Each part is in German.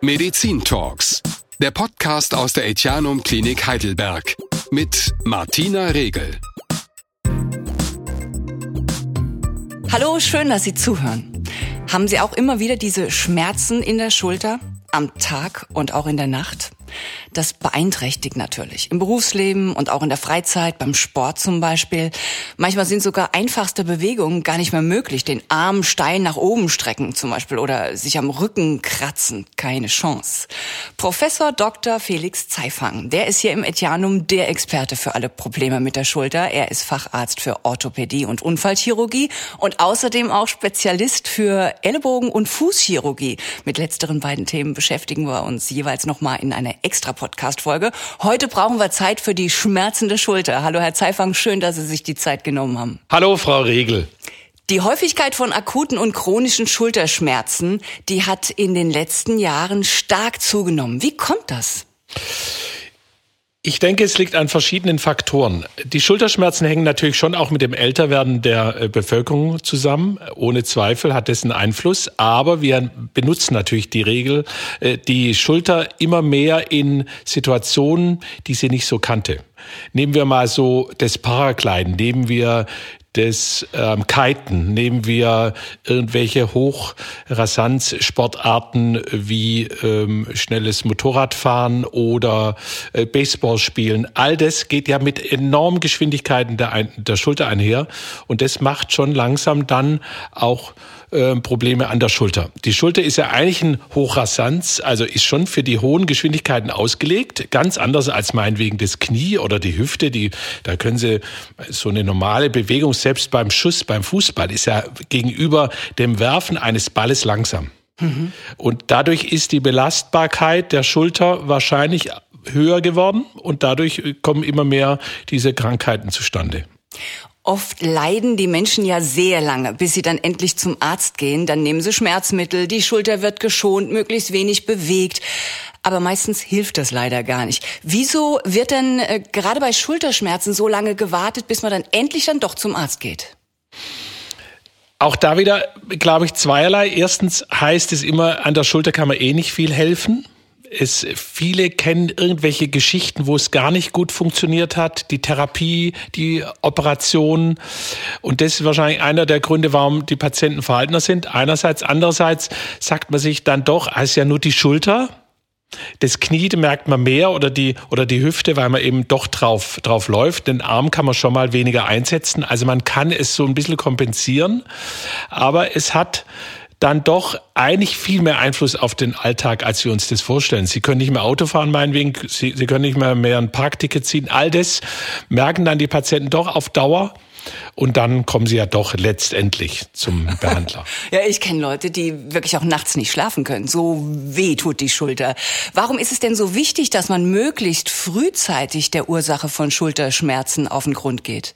Medizin Talks, der Podcast aus der Etianum Klinik Heidelberg mit Martina Regel. Hallo, schön, dass Sie zuhören. Haben Sie auch immer wieder diese Schmerzen in der Schulter? Am Tag und auch in der Nacht? Das beeinträchtigt natürlich im Berufsleben und auch in der Freizeit, beim Sport zum Beispiel. Manchmal sind sogar einfachste Bewegungen gar nicht mehr möglich. Den Arm steil nach oben strecken zum Beispiel oder sich am Rücken kratzen. Keine Chance. Professor Dr. Felix Zeifang, der ist hier im Etianum der Experte für alle Probleme mit der Schulter. Er ist Facharzt für Orthopädie und Unfallchirurgie und außerdem auch Spezialist für Ellenbogen- und Fußchirurgie. Mit letzteren beiden Themen beschäftigen wir uns jeweils nochmal in einer extra Podcast-Folge. Heute brauchen wir Zeit für die schmerzende Schulter. Hallo, Herr Zeifang, schön, dass Sie sich die Zeit genommen haben. Hallo, Frau Regel. Die Häufigkeit von akuten und chronischen Schulterschmerzen, die hat in den letzten Jahren stark zugenommen. Wie kommt das? Ich denke, es liegt an verschiedenen Faktoren. Die Schulterschmerzen hängen natürlich schon auch mit dem Älterwerden der äh, Bevölkerung zusammen. Ohne Zweifel hat das einen Einfluss. Aber wir benutzen natürlich die Regel, äh, die Schulter immer mehr in Situationen, die sie nicht so kannte. Nehmen wir mal so das Paragliden, nehmen wir des ähm, Kiten, nehmen wir irgendwelche Hochrasanz-Sportarten wie ähm, schnelles Motorradfahren oder äh, Baseball spielen. All das geht ja mit enormen Geschwindigkeiten der, der Schulter einher und das macht schon langsam dann auch äh, Probleme an der Schulter. Die Schulter ist ja eigentlich ein Hochrasanz, also ist schon für die hohen Geschwindigkeiten ausgelegt, ganz anders als meinetwegen das Knie oder die Hüfte. Die, da können Sie so eine normale Bewegung, selbst beim Schuss, beim Fußball, ist ja gegenüber dem Werfen eines Balles langsam. Mhm. Und dadurch ist die Belastbarkeit der Schulter wahrscheinlich höher geworden und dadurch kommen immer mehr diese Krankheiten zustande. Oft leiden die Menschen ja sehr lange, bis sie dann endlich zum Arzt gehen. Dann nehmen sie Schmerzmittel, die Schulter wird geschont, möglichst wenig bewegt. Aber meistens hilft das leider gar nicht. Wieso wird denn äh, gerade bei Schulterschmerzen so lange gewartet, bis man dann endlich dann doch zum Arzt geht? Auch da wieder, glaube ich, zweierlei. Erstens heißt es immer, an der Schulter kann man eh nicht viel helfen es viele kennen irgendwelche Geschichten, wo es gar nicht gut funktioniert hat, die Therapie, die Operation und das ist wahrscheinlich einer der Gründe, warum die Patienten verhaltener sind. Einerseits, andererseits sagt man sich dann doch, es ist ja nur die Schulter. Das Knie merkt man mehr oder die, oder die Hüfte, weil man eben doch drauf, drauf läuft. Den Arm kann man schon mal weniger einsetzen. Also man kann es so ein bisschen kompensieren. Aber es hat dann doch eigentlich viel mehr Einfluss auf den Alltag, als wir uns das vorstellen. Sie können nicht mehr Auto fahren, meinetwegen, Sie, Sie können nicht mehr, mehr ein Parkticket ziehen. All das merken dann die Patienten doch auf Dauer. Und dann kommen sie ja doch letztendlich zum Behandler. ja, ich kenne Leute, die wirklich auch nachts nicht schlafen können. So weh tut die Schulter. Warum ist es denn so wichtig, dass man möglichst frühzeitig der Ursache von Schulterschmerzen auf den Grund geht?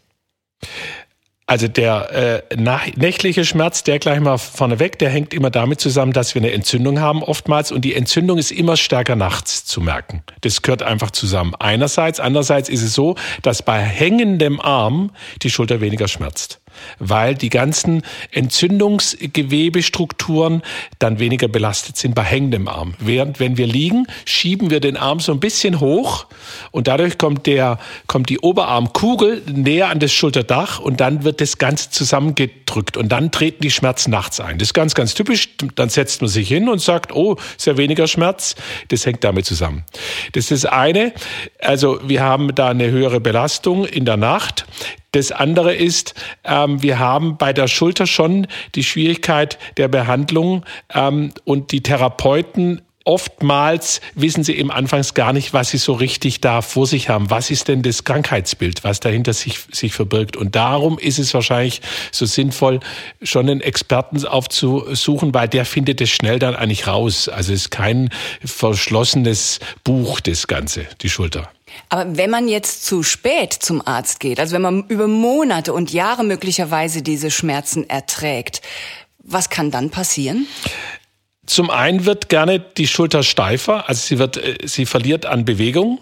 Also der äh, nächtliche Schmerz, der gleich mal vorneweg, der hängt immer damit zusammen, dass wir eine Entzündung haben oftmals und die Entzündung ist immer stärker nachts zu merken. Das gehört einfach zusammen. Einerseits, andererseits ist es so, dass bei hängendem Arm die Schulter weniger schmerzt weil die ganzen Entzündungsgewebestrukturen dann weniger belastet sind bei hängendem Arm. Während wenn wir liegen, schieben wir den Arm so ein bisschen hoch und dadurch kommt der kommt die Oberarmkugel näher an das Schulterdach und dann wird das Ganze zusammengedrückt und dann treten die Schmerzen nachts ein. Das ist ganz ganz typisch. Dann setzt man sich hin und sagt, oh, ist ja weniger Schmerz. Das hängt damit zusammen. Das ist das eine. Also wir haben da eine höhere Belastung in der Nacht. Das andere ist, ähm, wir haben bei der Schulter schon die Schwierigkeit der Behandlung ähm, und die Therapeuten oftmals wissen sie eben anfangs gar nicht, was sie so richtig da vor sich haben. Was ist denn das Krankheitsbild, was dahinter sich, sich verbirgt? Und darum ist es wahrscheinlich so sinnvoll, schon einen Experten aufzusuchen, weil der findet es schnell dann eigentlich raus. Also es ist kein verschlossenes Buch, das Ganze, die Schulter. Aber wenn man jetzt zu spät zum Arzt geht, also wenn man über Monate und Jahre möglicherweise diese Schmerzen erträgt, was kann dann passieren? Zum einen wird gerne die Schulter steifer, also sie wird, äh, sie verliert an Bewegung.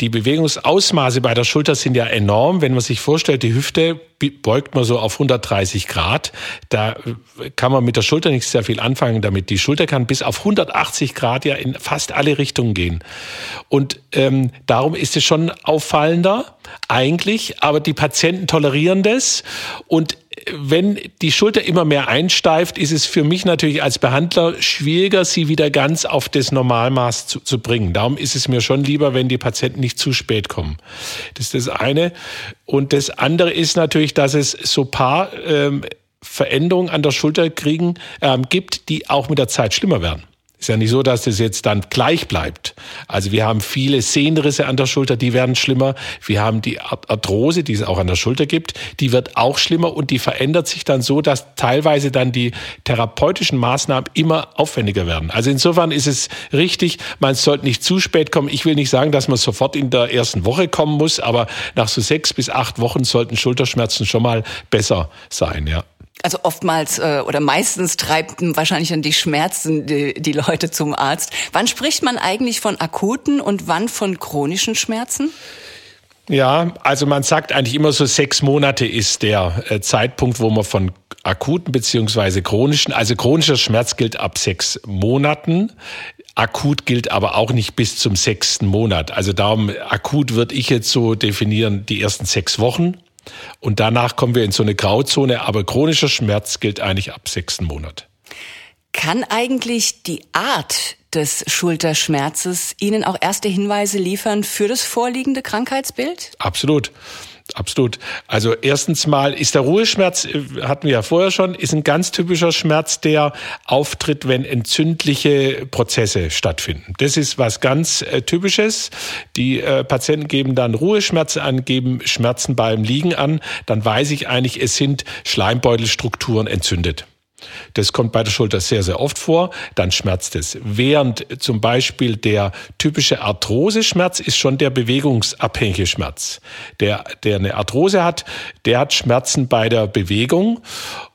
Die Bewegungsausmaße bei der Schulter sind ja enorm. Wenn man sich vorstellt, die Hüfte beugt man so auf 130 Grad. Da äh, kann man mit der Schulter nicht sehr viel anfangen damit. Die Schulter kann bis auf 180 Grad ja in fast alle Richtungen gehen. Und ähm, darum ist es schon auffallender eigentlich, aber die Patienten tolerieren das und wenn die Schulter immer mehr einsteift, ist es für mich natürlich als Behandler schwieriger, sie wieder ganz auf das Normalmaß zu, zu, bringen. Darum ist es mir schon lieber, wenn die Patienten nicht zu spät kommen. Das ist das eine. Und das andere ist natürlich, dass es so paar ähm, Veränderungen an der Schulter kriegen ähm, gibt, die auch mit der Zeit schlimmer werden. Ist ja nicht so, dass das jetzt dann gleich bleibt. Also wir haben viele Sehnenrisse an der Schulter, die werden schlimmer. Wir haben die Arthrose, die es auch an der Schulter gibt, die wird auch schlimmer und die verändert sich dann so, dass teilweise dann die therapeutischen Maßnahmen immer aufwendiger werden. Also insofern ist es richtig, man sollte nicht zu spät kommen. Ich will nicht sagen, dass man sofort in der ersten Woche kommen muss, aber nach so sechs bis acht Wochen sollten Schulterschmerzen schon mal besser sein, ja. Also oftmals äh, oder meistens treibt wahrscheinlich dann die Schmerzen die, die Leute zum Arzt. Wann spricht man eigentlich von akuten und wann von chronischen Schmerzen? Ja, also man sagt eigentlich immer so sechs Monate ist der äh, Zeitpunkt, wo man von akuten beziehungsweise chronischen, also chronischer Schmerz gilt ab sechs Monaten. Akut gilt aber auch nicht bis zum sechsten Monat. Also darum, akut würde ich jetzt so definieren, die ersten sechs Wochen. Und danach kommen wir in so eine Grauzone, aber chronischer Schmerz gilt eigentlich ab sechsten Monat. Kann eigentlich die Art des Schulterschmerzes Ihnen auch erste Hinweise liefern für das vorliegende Krankheitsbild? Absolut. Absolut. Also erstens mal ist der Ruheschmerz, äh, hatten wir ja vorher schon, ist ein ganz typischer Schmerz, der auftritt, wenn entzündliche Prozesse stattfinden. Das ist was ganz äh, Typisches. Die äh, Patienten geben dann Ruheschmerzen an, geben Schmerzen beim Liegen an. Dann weiß ich eigentlich, es sind Schleimbeutelstrukturen entzündet. Das kommt bei der Schulter sehr, sehr oft vor. Dann schmerzt es. Während zum Beispiel der typische Arthrose-Schmerz ist schon der bewegungsabhängige Schmerz. Der, der eine Arthrose hat, der hat Schmerzen bei der Bewegung.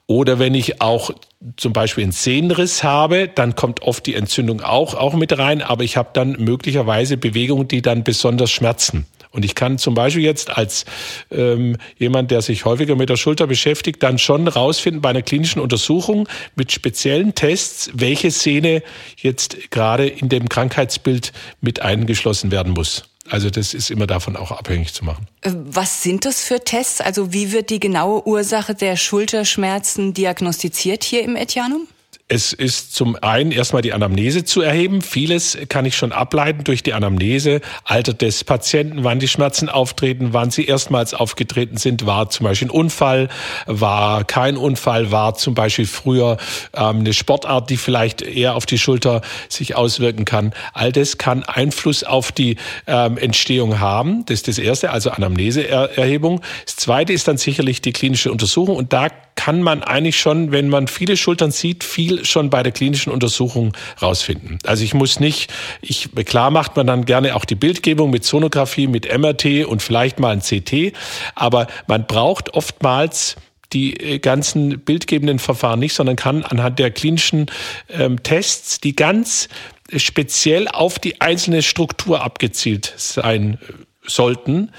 Oder wenn ich auch zum Beispiel einen Sehnenriss habe, dann kommt oft die Entzündung auch, auch mit rein, aber ich habe dann möglicherweise Bewegungen, die dann besonders schmerzen. Und ich kann zum Beispiel jetzt als ähm, jemand, der sich häufiger mit der Schulter beschäftigt, dann schon rausfinden bei einer klinischen Untersuchung mit speziellen Tests, welche Sehne jetzt gerade in dem Krankheitsbild mit eingeschlossen werden muss. Also das ist immer davon auch abhängig zu machen. Äh, was sind das für Tests? Also wie wird die genaue Ursache der Schulterschmerzen diagnostiziert hier im Etianum? Es ist zum einen erstmal die Anamnese zu erheben. Vieles kann ich schon ableiten durch die Anamnese. Alter des Patienten, wann die Schmerzen auftreten, wann sie erstmals aufgetreten sind, war zum Beispiel ein Unfall, war kein Unfall, war zum Beispiel früher ähm, eine Sportart, die vielleicht eher auf die Schulter sich auswirken kann. All das kann Einfluss auf die ähm, Entstehung haben. Das ist das Erste, also Anamneseerhebung. Das Zweite ist dann sicherlich die klinische Untersuchung und da kann man eigentlich schon, wenn man viele Schultern sieht, viel schon bei der klinischen Untersuchung rausfinden. Also ich muss nicht, ich, klar macht man dann gerne auch die Bildgebung mit Sonographie, mit MRT und vielleicht mal ein CT, aber man braucht oftmals die äh, ganzen bildgebenden Verfahren nicht, sondern kann anhand der klinischen ähm, Tests, die ganz speziell auf die einzelne Struktur abgezielt sein äh, sollten,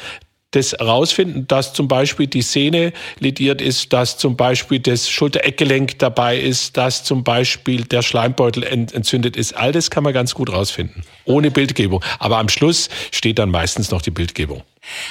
das herausfinden, dass zum Beispiel die Sehne lediert ist, dass zum Beispiel das Schultereckgelenk dabei ist, dass zum Beispiel der Schleimbeutel entzündet ist. All das kann man ganz gut rausfinden, ohne Bildgebung. Aber am Schluss steht dann meistens noch die Bildgebung.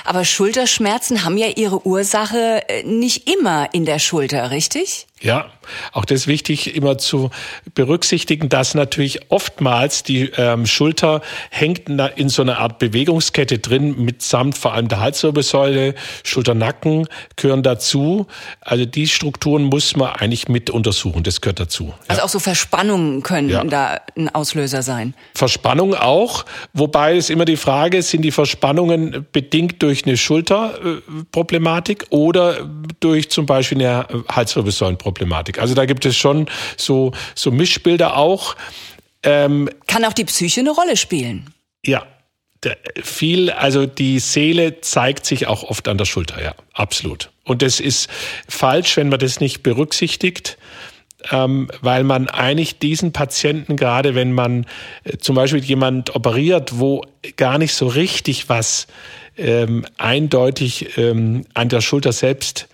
Aber Schulterschmerzen haben ja ihre Ursache äh, nicht immer in der Schulter, richtig? Ja, auch das ist wichtig, immer zu berücksichtigen, dass natürlich oftmals die ähm, Schulter hängt in so einer Art Bewegungskette drin, mitsamt vor allem der Halswirbelsäule, Schulternacken gehören dazu. Also die Strukturen muss man eigentlich mit untersuchen, das gehört dazu. Also auch so Verspannungen können ja. da ein Auslöser sein. Verspannung auch, wobei es immer die Frage ist, sind die Verspannungen bedingt durch eine Schulterproblematik oder durch zum Beispiel eine Halswirbelsäulenproblematik? Problematik. Also da gibt es schon so, so Mischbilder auch. Ähm, Kann auch die Psyche eine Rolle spielen? Ja, viel, also die Seele zeigt sich auch oft an der Schulter, ja, absolut. Und das ist falsch, wenn man das nicht berücksichtigt. Ähm, weil man eigentlich diesen Patienten, gerade wenn man äh, zum Beispiel jemand operiert, wo gar nicht so richtig was ähm, eindeutig ähm, an der Schulter selbst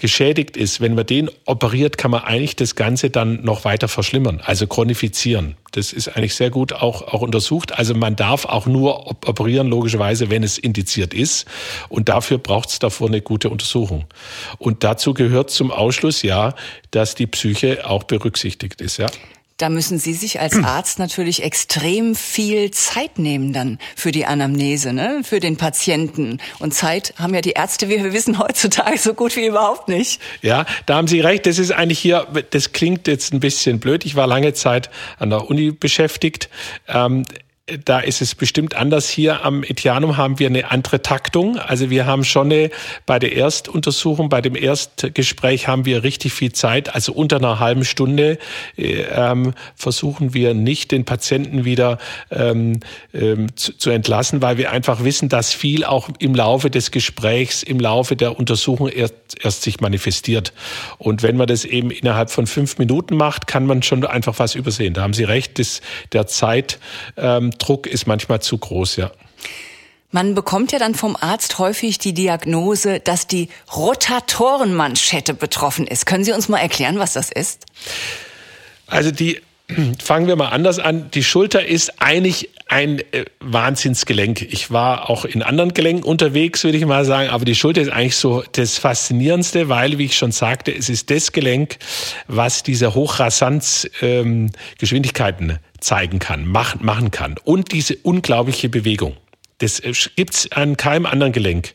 geschädigt ist, wenn man den operiert, kann man eigentlich das Ganze dann noch weiter verschlimmern, also chronifizieren. Das ist eigentlich sehr gut auch, auch untersucht. Also man darf auch nur operieren, logischerweise, wenn es indiziert ist. Und dafür braucht es davor eine gute Untersuchung. Und dazu gehört zum Ausschluss ja, dass die Psyche auch berücksichtigt ist, ja. Da müssen Sie sich als Arzt natürlich extrem viel Zeit nehmen dann für die Anamnese, ne? für den Patienten. Und Zeit haben ja die Ärzte, wie wir wissen, heutzutage so gut wie überhaupt nicht. Ja, da haben Sie recht. Das ist eigentlich hier, das klingt jetzt ein bisschen blöd. Ich war lange Zeit an der Uni beschäftigt. Ähm, da ist es bestimmt anders. Hier am Etianum haben wir eine andere Taktung. Also wir haben schon eine, bei der Erstuntersuchung, bei dem Erstgespräch haben wir richtig viel Zeit. Also unter einer halben Stunde äh, ähm, versuchen wir nicht den Patienten wieder ähm, ähm, zu, zu, entlassen, weil wir einfach wissen, dass viel auch im Laufe des Gesprächs, im Laufe der Untersuchung erst, erst sich manifestiert. Und wenn man das eben innerhalb von fünf Minuten macht, kann man schon einfach was übersehen. Da haben Sie recht, das, der Zeit ähm, Druck ist manchmal zu groß, ja. Man bekommt ja dann vom Arzt häufig die Diagnose, dass die Rotatorenmanschette betroffen ist. Können Sie uns mal erklären, was das ist? Also die fangen wir mal anders an. Die Schulter ist eigentlich ein äh, Wahnsinnsgelenk. Ich war auch in anderen Gelenken unterwegs, würde ich mal sagen, aber die Schulter ist eigentlich so das Faszinierendste, weil, wie ich schon sagte, es ist das Gelenk, was diese Hochrasanzgeschwindigkeiten ähm, zeigen kann, machen, machen kann. Und diese unglaubliche Bewegung. Das äh, gibt's an keinem anderen Gelenk.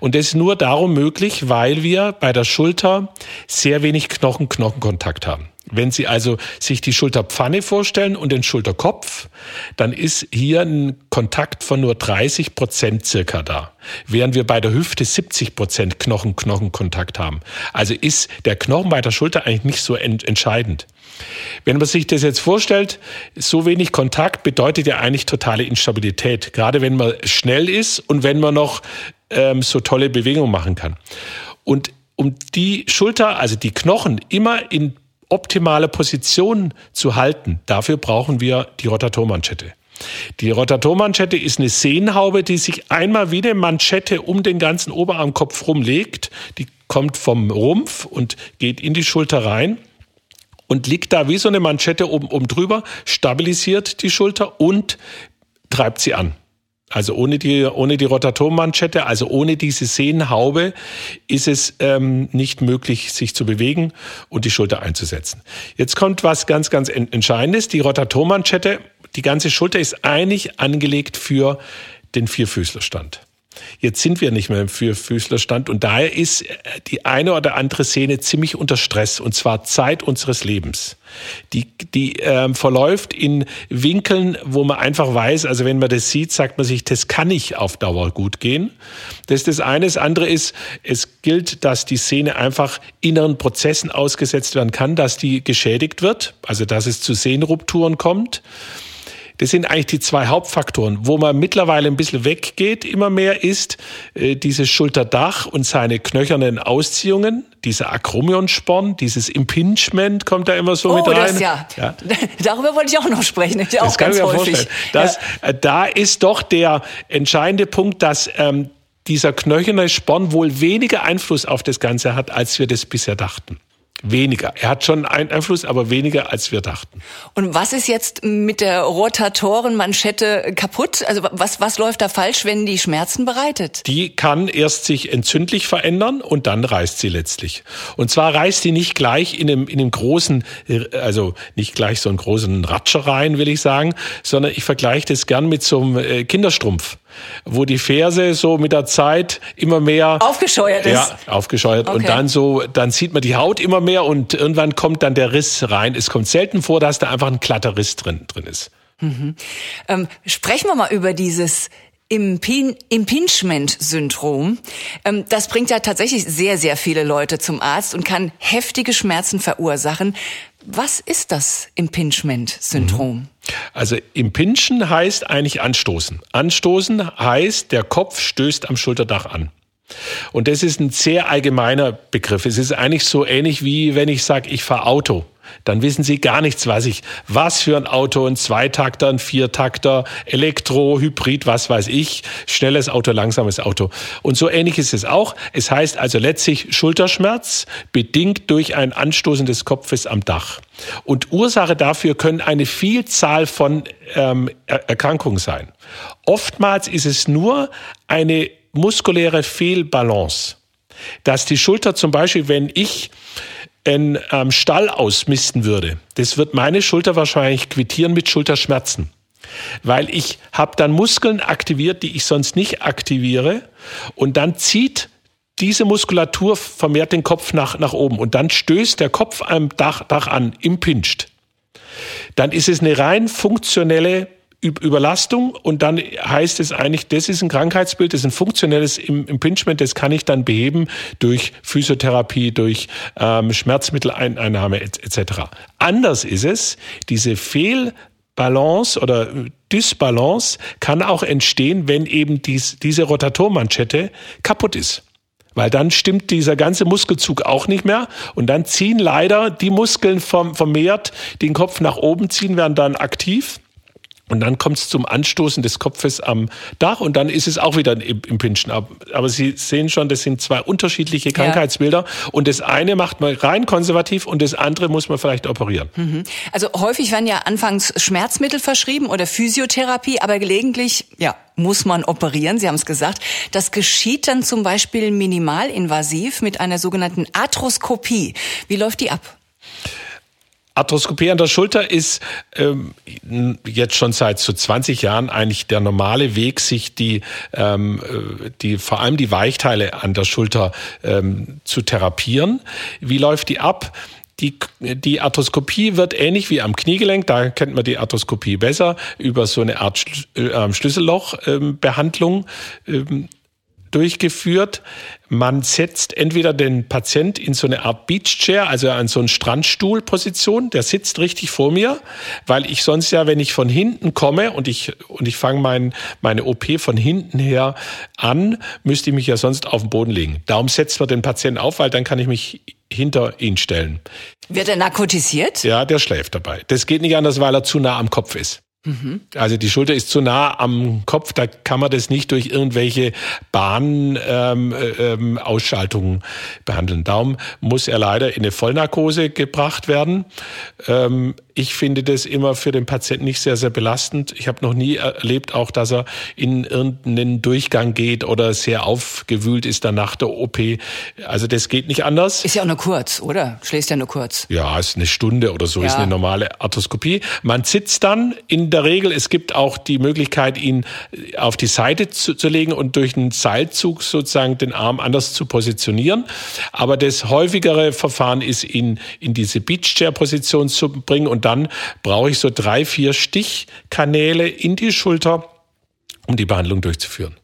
Und das ist nur darum möglich, weil wir bei der Schulter sehr wenig Knochen-Knochenkontakt haben. Wenn Sie also sich die Schulterpfanne vorstellen und den Schulterkopf, dann ist hier ein Kontakt von nur 30 Prozent circa da. Während wir bei der Hüfte 70 Prozent Knochen-Knochenkontakt haben. Also ist der Knochen bei der Schulter eigentlich nicht so entscheidend. Wenn man sich das jetzt vorstellt, so wenig Kontakt bedeutet ja eigentlich totale Instabilität. Gerade wenn man schnell ist und wenn man noch ähm, so tolle Bewegungen machen kann. Und um die Schulter, also die Knochen, immer in optimale Position zu halten, dafür brauchen wir die Rotatormanschette. Die Rotatormanschette ist eine Sehnenhaube, die sich einmal wie eine Manschette um den ganzen Oberarmkopf rumlegt. Die kommt vom Rumpf und geht in die Schulter rein und liegt da wie so eine Manschette oben, oben drüber, stabilisiert die Schulter und treibt sie an. Also ohne die, ohne die Rotatormanschette, also ohne diese Sehnenhaube ist es ähm, nicht möglich, sich zu bewegen und die Schulter einzusetzen. Jetzt kommt was ganz, ganz Entscheidendes. Die Rotatormanschette, die ganze Schulter ist eigentlich angelegt für den Vierfüßlerstand. Jetzt sind wir nicht mehr im Vierfüßlerstand und daher ist äh, die eine oder andere Szene ziemlich unter Stress und zwar Zeit unseres Lebens. Die, die ähm, verläuft in Winkeln, wo man einfach weiß, also wenn man das sieht, sagt man sich, das kann nicht auf Dauer gut gehen. Das ist das eine. Das andere ist, es gilt, dass die Szene einfach inneren Prozessen ausgesetzt werden kann, dass die geschädigt wird, also dass es zu Sehnenrupturen kommt. Das sind eigentlich die zwei Hauptfaktoren. Wo man mittlerweile ein bisschen weggeht, immer mehr ist äh, dieses Schulterdach und seine knöchernen Ausziehungen, dieser Akromionsporn, dieses Impingement kommt da immer so oh, mit rein. Das ja. ja. Darüber wollte ich auch noch sprechen. Das, das kann ich mir vorstellen. Das, ja. äh, da ist doch der entscheidende Punkt, dass ähm, dieser knöcherne Sporn wohl weniger Einfluss auf das Ganze hat, als wir das bisher dachten. Weniger. Er hat schon einen Einfluss, aber weniger, als wir dachten. Und was ist jetzt mit der Rotatorenmanschette kaputt? Also was, was läuft da falsch, wenn die Schmerzen bereitet? Die kann erst sich entzündlich verändern und dann reißt sie letztlich. Und zwar reißt sie nicht gleich in einem, in einem großen, also nicht gleich so einen großen Ratscher rein, will ich sagen, sondern ich vergleiche das gern mit so einem äh, Kinderstrumpf wo die Ferse so mit der Zeit immer mehr aufgescheuert ist. Ja, aufgescheuert okay. und dann so, dann sieht man die Haut immer mehr und irgendwann kommt dann der Riss rein. Es kommt selten vor, dass da einfach ein glatter Riss drin drin ist. Mhm. Ähm, sprechen wir mal über dieses Impingement-Syndrom. Ähm, das bringt ja tatsächlich sehr, sehr viele Leute zum Arzt und kann heftige Schmerzen verursachen. Was ist das Impingement-Syndrom? Mhm. Also Impingen heißt eigentlich anstoßen. Anstoßen heißt, der Kopf stößt am Schulterdach an. Und das ist ein sehr allgemeiner Begriff. Es ist eigentlich so ähnlich wie wenn ich sage, ich fahre Auto dann wissen Sie gar nichts, was ich, was für ein Auto, ein Zweitakter, ein Viertakter, Elektro, Hybrid, was weiß ich, schnelles Auto, langsames Auto. Und so ähnlich ist es auch. Es heißt also letztlich Schulterschmerz bedingt durch ein Anstoßen des Kopfes am Dach. Und Ursache dafür können eine Vielzahl von ähm, Erkrankungen sein. Oftmals ist es nur eine muskuläre Fehlbalance, dass die Schulter zum Beispiel, wenn ich einen ähm, Stall ausmisten würde, das wird meine Schulter wahrscheinlich quittieren mit Schulterschmerzen. Weil ich habe dann Muskeln aktiviert, die ich sonst nicht aktiviere. Und dann zieht diese Muskulatur vermehrt den Kopf nach, nach oben. Und dann stößt der Kopf am Dach, Dach an, impincht. Dann ist es eine rein funktionelle Überlastung und dann heißt es eigentlich, das ist ein Krankheitsbild, das ist ein funktionelles Impingement, das kann ich dann beheben durch Physiotherapie, durch ähm, Schmerzmitteleinnahme etc. Anders ist es, diese Fehlbalance oder Dysbalance kann auch entstehen, wenn eben dies, diese Rotatormanschette kaputt ist. Weil dann stimmt dieser ganze Muskelzug auch nicht mehr und dann ziehen leider die Muskeln vom, vermehrt den Kopf nach oben ziehen, werden dann aktiv und dann kommt es zum Anstoßen des Kopfes am Dach und dann ist es auch wieder im Pinschen. Aber Sie sehen schon, das sind zwei unterschiedliche Krankheitsbilder. Ja. Und das eine macht man rein konservativ und das andere muss man vielleicht operieren. Mhm. Also häufig werden ja anfangs Schmerzmittel verschrieben oder Physiotherapie, aber gelegentlich, ja, muss man operieren. Sie haben es gesagt. Das geschieht dann zum Beispiel minimalinvasiv mit einer sogenannten Arthroskopie. Wie läuft die ab? Arthroskopie an der Schulter ist ähm, jetzt schon seit so 20 Jahren eigentlich der normale Weg, sich die, ähm, äh, die vor allem die Weichteile an der Schulter ähm, zu therapieren. Wie läuft die ab? Die, die Arthroskopie wird ähnlich wie am Kniegelenk, da kennt man die Arthroskopie besser, über so eine Art äh, Schlüssellochbehandlung ähm, durchgeführt. Man setzt entweder den Patient in so eine Art Beachchair, also an so einen Strandstuhlposition, der sitzt richtig vor mir, weil ich sonst ja, wenn ich von hinten komme und ich, und ich fange mein, meine OP von hinten her an, müsste ich mich ja sonst auf den Boden legen. Darum setzt man den Patienten auf, weil dann kann ich mich hinter ihn stellen. Wird er narkotisiert? Ja, der schläft dabei. Das geht nicht anders, weil er zu nah am Kopf ist. Mhm. Also die Schulter ist zu nah am Kopf, da kann man das nicht durch irgendwelche Bahnausschaltungen ähm, ähm, behandeln. Darum muss er leider in eine Vollnarkose gebracht werden. Ähm, ich finde das immer für den Patienten nicht sehr, sehr belastend. Ich habe noch nie erlebt, auch dass er in irgendeinen Durchgang geht oder sehr aufgewühlt ist dann nach der OP. Also das geht nicht anders. Ist ja auch nur kurz, oder? Schläfst ja nur kurz. Ja, ist eine Stunde oder so, ja. ist eine normale Arthroskopie. Man sitzt dann in der Regel, es gibt auch die Möglichkeit, ihn auf die Seite zu, zu legen und durch einen Seilzug sozusagen den Arm anders zu positionieren. Aber das häufigere Verfahren ist, ihn in diese Beach-Chair-Position zu bringen und dann brauche ich so drei, vier Stichkanäle in die Schulter, um die Behandlung durchzuführen.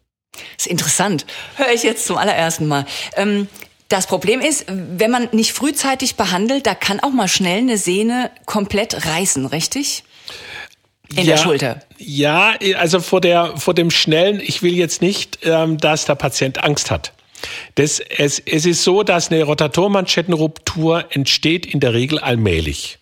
Das ist interessant. Höre ich jetzt zum allerersten Mal. Ähm das Problem ist, wenn man nicht frühzeitig behandelt, da kann auch mal schnell eine Sehne komplett reißen, richtig? In ja, der Schulter. Ja, also vor der vor dem schnellen. Ich will jetzt nicht, ähm, dass der Patient Angst hat. Das, es, es ist so, dass eine Rotatormanschettenruptur entsteht in der Regel allmählich.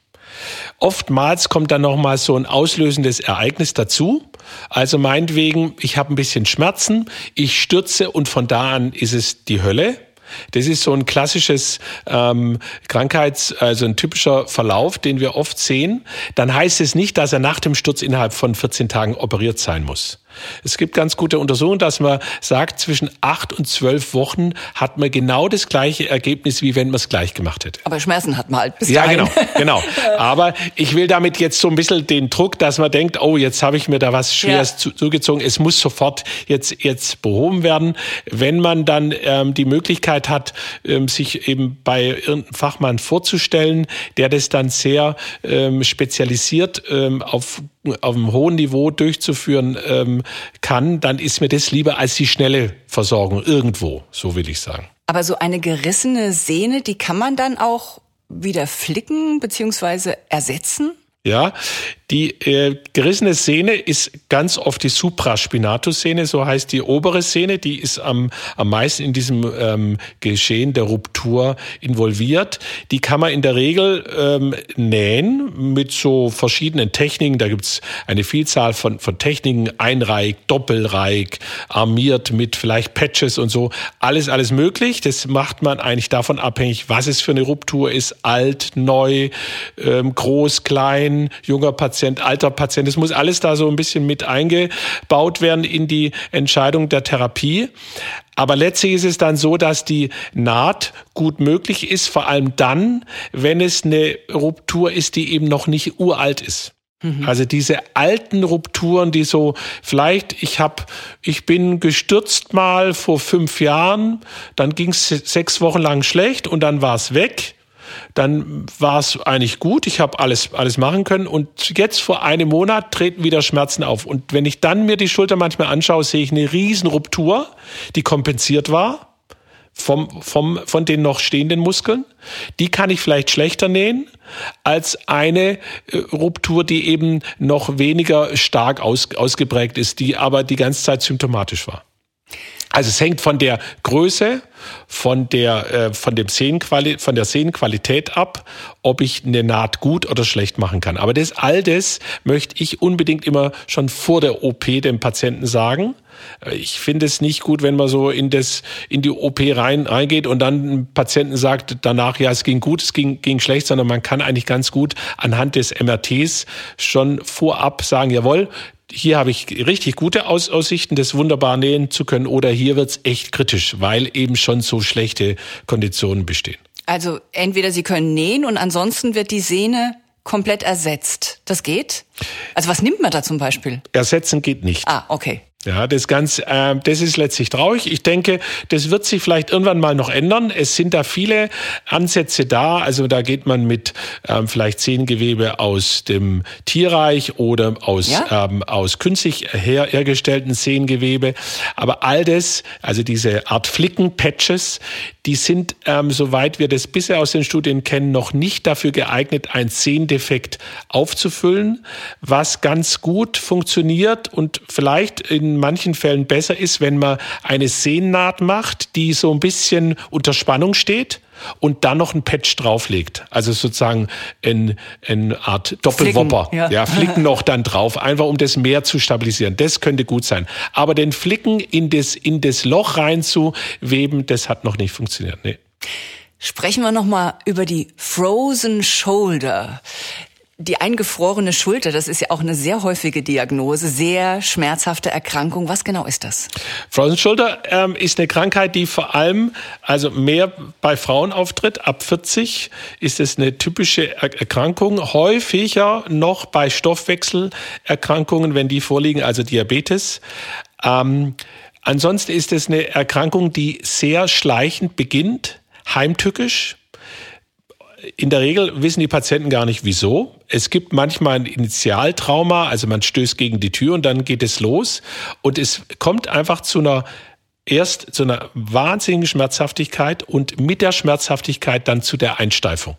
Oftmals kommt dann noch mal so ein auslösendes Ereignis dazu. Also meinetwegen, ich habe ein bisschen Schmerzen, ich stürze und von da an ist es die Hölle. Das ist so ein klassisches ähm, Krankheits-, also ein typischer Verlauf, den wir oft sehen. Dann heißt es nicht, dass er nach dem Sturz innerhalb von 14 Tagen operiert sein muss. Es gibt ganz gute Untersuchungen, dass man sagt, zwischen acht und zwölf Wochen hat man genau das gleiche Ergebnis, wie wenn man es gleich gemacht hätte. Aber Schmerzen hat man halt bis Ja, dahin. genau, genau. Aber ich will damit jetzt so ein bisschen den Druck, dass man denkt, oh, jetzt habe ich mir da was Schweres ja. zugezogen. Es muss sofort jetzt, jetzt behoben werden. Wenn man dann ähm, die Möglichkeit hat, ähm, sich eben bei irgendeinem Fachmann vorzustellen, der das dann sehr ähm, spezialisiert ähm, auf auf einem hohen Niveau durchzuführen ähm, kann, dann ist mir das lieber als die schnelle Versorgung irgendwo, so will ich sagen. Aber so eine gerissene Sehne, die kann man dann auch wieder flicken beziehungsweise ersetzen? Ja, die äh, gerissene Sehne ist ganz oft die Supraspinatus-Sehne, so heißt die obere Sehne, die ist am, am meisten in diesem ähm, Geschehen der Ruptur involviert. Die kann man in der Regel ähm, nähen mit so verschiedenen Techniken. Da gibt's eine Vielzahl von, von Techniken, Einreik, Doppelreik, armiert mit vielleicht Patches und so. Alles, alles möglich. Das macht man eigentlich davon abhängig, was es für eine Ruptur ist. Alt, neu, ähm, groß, klein klein, junger Patient, alter Patient. Es muss alles da so ein bisschen mit eingebaut werden in die Entscheidung der Therapie. Aber letztlich ist es dann so, dass die Naht gut möglich ist, vor allem dann, wenn es eine Ruptur ist, die eben noch nicht uralt ist. Mhm. Also diese alten Rupturen, die so vielleicht, ich habe, ich bin gestürzt mal vor fünf Jahren, dann ging es sechs Wochen lang schlecht und dann war es weg dann war es eigentlich gut. Ich habe alles, alles machen können. Und jetzt vor einem Monat treten wieder Schmerzen auf. Und wenn ich dann mir die Schulter manchmal anschaue, sehe ich eine Riesenruptur, die kompensiert war vom, vom, von den noch stehenden Muskeln. Die kann ich vielleicht schlechter nähen als eine äh, Ruptur, die eben noch weniger stark aus, ausgeprägt ist, die aber die ganze Zeit symptomatisch war. Also es hängt von der Größe, von der, äh, von dem Sehnenquali von der Sehnenqualität ab, ob ich eine Naht gut oder schlecht machen kann. Aber das, all das möchte ich unbedingt immer schon vor der OP dem Patienten sagen. Ich finde es nicht gut, wenn man so in das, in die OP rein, reingeht und dann ein Patienten sagt danach, ja, es ging gut, es ging, ging schlecht, sondern man kann eigentlich ganz gut anhand des MRTs schon vorab sagen, jawohl, hier habe ich richtig gute Aus Aussichten, das wunderbar nähen zu können, oder hier wird's echt kritisch, weil eben schon so schlechte Konditionen bestehen. Also entweder Sie können nähen und ansonsten wird die Sehne komplett ersetzt. Das geht? Also was nimmt man da zum Beispiel? Ersetzen geht nicht. Ah, okay. Ja, das ganz, äh, das ist letztlich traurig. Ich denke, das wird sich vielleicht irgendwann mal noch ändern. Es sind da viele Ansätze da. Also da geht man mit ähm, vielleicht Sehngewebe aus dem Tierreich oder aus ja? ähm, aus künstlich her hergestellten Sehngewebe. Aber all das, also diese Art Flicken-Patches, die sind, ähm, soweit wir das bisher aus den Studien kennen, noch nicht dafür geeignet, ein Sehndefekt aufzufüllen, was ganz gut funktioniert und vielleicht in manchen Fällen besser ist, wenn man eine Sehnnaht macht, die so ein bisschen unter Spannung steht und dann noch ein Patch drauflegt. Also sozusagen ein, eine Art Doppelwopper. Flicken, ja. ja, Flicken noch dann drauf, einfach um das mehr zu stabilisieren. Das könnte gut sein. Aber den Flicken in das, in das Loch reinzuweben, das hat noch nicht funktioniert. Nee. Sprechen wir nochmal über die Frozen Shoulder die eingefrorene Schulter, das ist ja auch eine sehr häufige Diagnose, sehr schmerzhafte Erkrankung. Was genau ist das? Frozen Shoulder ähm, ist eine Krankheit, die vor allem also mehr bei Frauen auftritt. Ab 40 ist es eine typische Erkrankung, häufiger noch bei Stoffwechselerkrankungen, wenn die vorliegen, also Diabetes. Ähm, ansonsten ist es eine Erkrankung, die sehr schleichend beginnt, heimtückisch in der Regel wissen die Patienten gar nicht wieso. Es gibt manchmal ein Initialtrauma, also man stößt gegen die Tür und dann geht es los. Und es kommt einfach zu einer erst zu einer wahnsinnigen Schmerzhaftigkeit und mit der Schmerzhaftigkeit dann zu der Einsteifung.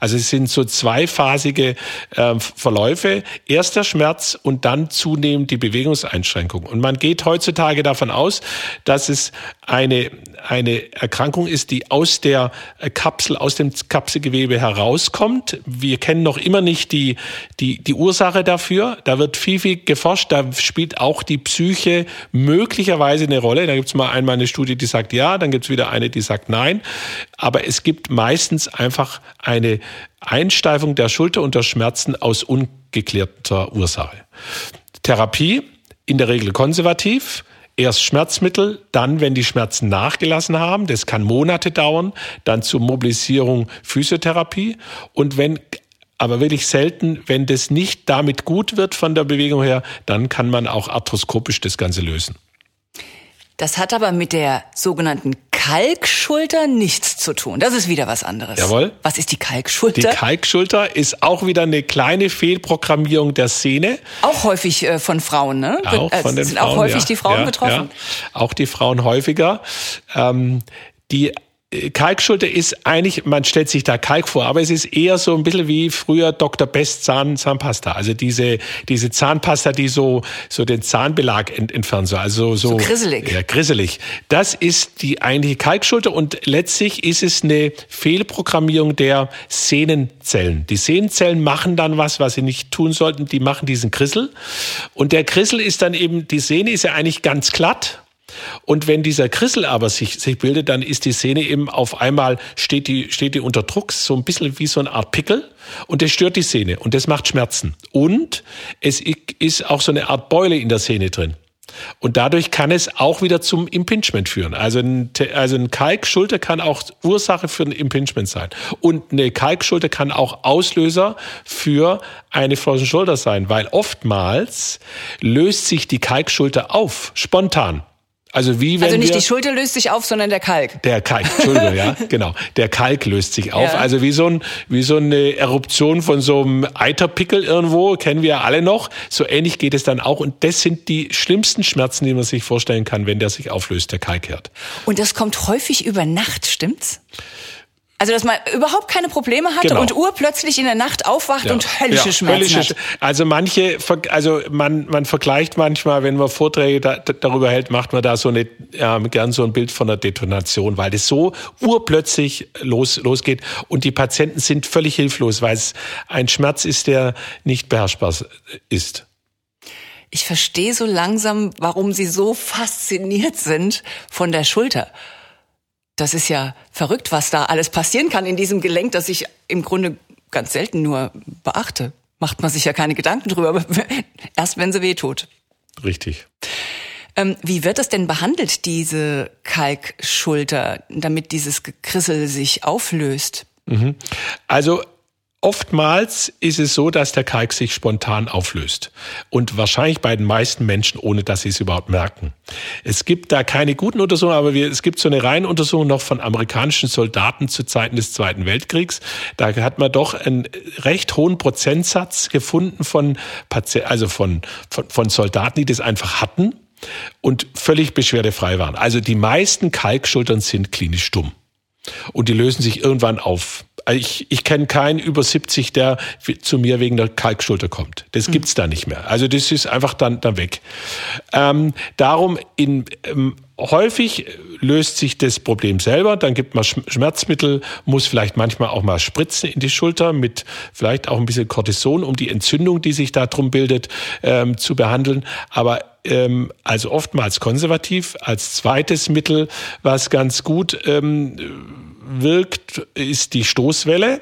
Also es sind so zweiphasige äh, Verläufe. Erster Schmerz und dann zunehmend die Bewegungseinschränkung. Und man geht heutzutage davon aus, dass es eine, eine Erkrankung ist, die aus der Kapsel, aus dem Kapselgewebe herauskommt. Wir kennen noch immer nicht die, die, die Ursache dafür. Da wird viel, viel geforscht. Da spielt auch die Psyche möglicherweise eine Rolle. Da gibt es mal einmal eine Studie, die sagt ja, dann gibt es wieder eine, die sagt nein. Aber es gibt meistens einfach eine Einsteifung der Schulter unter Schmerzen aus ungeklärter Ursache. Therapie in der Regel konservativ. Erst Schmerzmittel, dann, wenn die Schmerzen nachgelassen haben, das kann Monate dauern, dann zur Mobilisierung Physiotherapie. Und wenn aber wirklich selten, wenn das nicht damit gut wird von der Bewegung her, dann kann man auch arthroskopisch das Ganze lösen. Das hat aber mit der sogenannten Kalkschulter nichts zu tun. Das ist wieder was anderes. Jawohl. Was ist die Kalkschulter? Die Kalkschulter ist auch wieder eine kleine Fehlprogrammierung der Szene. Auch häufig äh, von Frauen, ne? Auch von den sind Frauen, auch häufig ja, die Frauen ja, betroffen? Ja. Auch die Frauen häufiger. Ähm, die Kalkschulter ist eigentlich, man stellt sich da Kalk vor, aber es ist eher so ein bisschen wie früher Dr. Best Zahn, Zahnpasta. Also diese, diese Zahnpasta, die so, so den Zahnbelag ent, entfernt, so, also so. So grisselig. Ja, grisselig. Das ist die eigentliche Kalkschulter und letztlich ist es eine Fehlprogrammierung der Sehnenzellen. Die Sehnenzellen machen dann was, was sie nicht tun sollten. Die machen diesen Grissel. Und der Grissel ist dann eben, die Sehne ist ja eigentlich ganz glatt und wenn dieser Krissel aber sich, sich bildet, dann ist die Sehne eben auf einmal, steht die, steht die unter Druck, so ein bisschen wie so eine Art Pickel. Und das stört die Sehne und das macht Schmerzen. Und es ist auch so eine Art Beule in der Sehne drin. Und dadurch kann es auch wieder zum Impingement führen. Also ein, also ein Kalkschulter kann auch Ursache für ein Impingement sein. Und eine Kalkschulter kann auch Auslöser für eine Frozen Shoulder sein, weil oftmals löst sich die Kalkschulter auf, spontan. Also wie wenn Also nicht die Schulter löst sich auf, sondern der Kalk. Der Kalk, Entschuldigung, ja, genau. Der Kalk löst sich auf. Ja. Also wie so, ein, wie so eine Eruption von so einem Eiterpickel irgendwo, kennen wir ja alle noch. So ähnlich geht es dann auch. Und das sind die schlimmsten Schmerzen, die man sich vorstellen kann, wenn der sich auflöst, der Kalkherd. Und das kommt häufig über Nacht, stimmt's? Also, dass man überhaupt keine Probleme hatte genau. und urplötzlich in der Nacht aufwacht ja. und höllische ja, Schmerzen höllische, hat. Also manche, also man, man vergleicht manchmal, wenn man Vorträge da, darüber hält, macht man da so eine, ja, gern so ein Bild von einer Detonation, weil das so urplötzlich los, losgeht und die Patienten sind völlig hilflos, weil es ein Schmerz ist, der nicht beherrschbar ist. Ich verstehe so langsam, warum Sie so fasziniert sind von der Schulter das ist ja verrückt, was da alles passieren kann in diesem Gelenk, das ich im Grunde ganz selten nur beachte. Macht man sich ja keine Gedanken drüber, erst wenn sie weh tut. Richtig. Ähm, wie wird das denn behandelt, diese Kalkschulter, damit dieses Gekrissel sich auflöst? Mhm. Also Oftmals ist es so, dass der Kalk sich spontan auflöst. Und wahrscheinlich bei den meisten Menschen, ohne dass sie es überhaupt merken. Es gibt da keine guten Untersuchungen, aber wir, es gibt so eine Reihenuntersuchung noch von amerikanischen Soldaten zu Zeiten des Zweiten Weltkriegs. Da hat man doch einen recht hohen Prozentsatz gefunden von, also von, von, von Soldaten, die das einfach hatten und völlig beschwerdefrei waren. Also die meisten Kalkschultern sind klinisch stumm. Und die lösen sich irgendwann auf. Ich, ich kenne keinen über 70, der zu mir wegen der Kalkschulter kommt. Das mhm. gibt's da nicht mehr. Also das ist einfach dann, dann weg. Ähm, darum in ähm, häufig löst sich das Problem selber, dann gibt man Schmerzmittel, muss vielleicht manchmal auch mal spritzen in die Schulter mit vielleicht auch ein bisschen Cortison, um die Entzündung, die sich da drum bildet, ähm, zu behandeln. Aber ähm, also oftmals konservativ. Als zweites Mittel, was ganz gut ähm, wirkt, ist die Stoßwelle.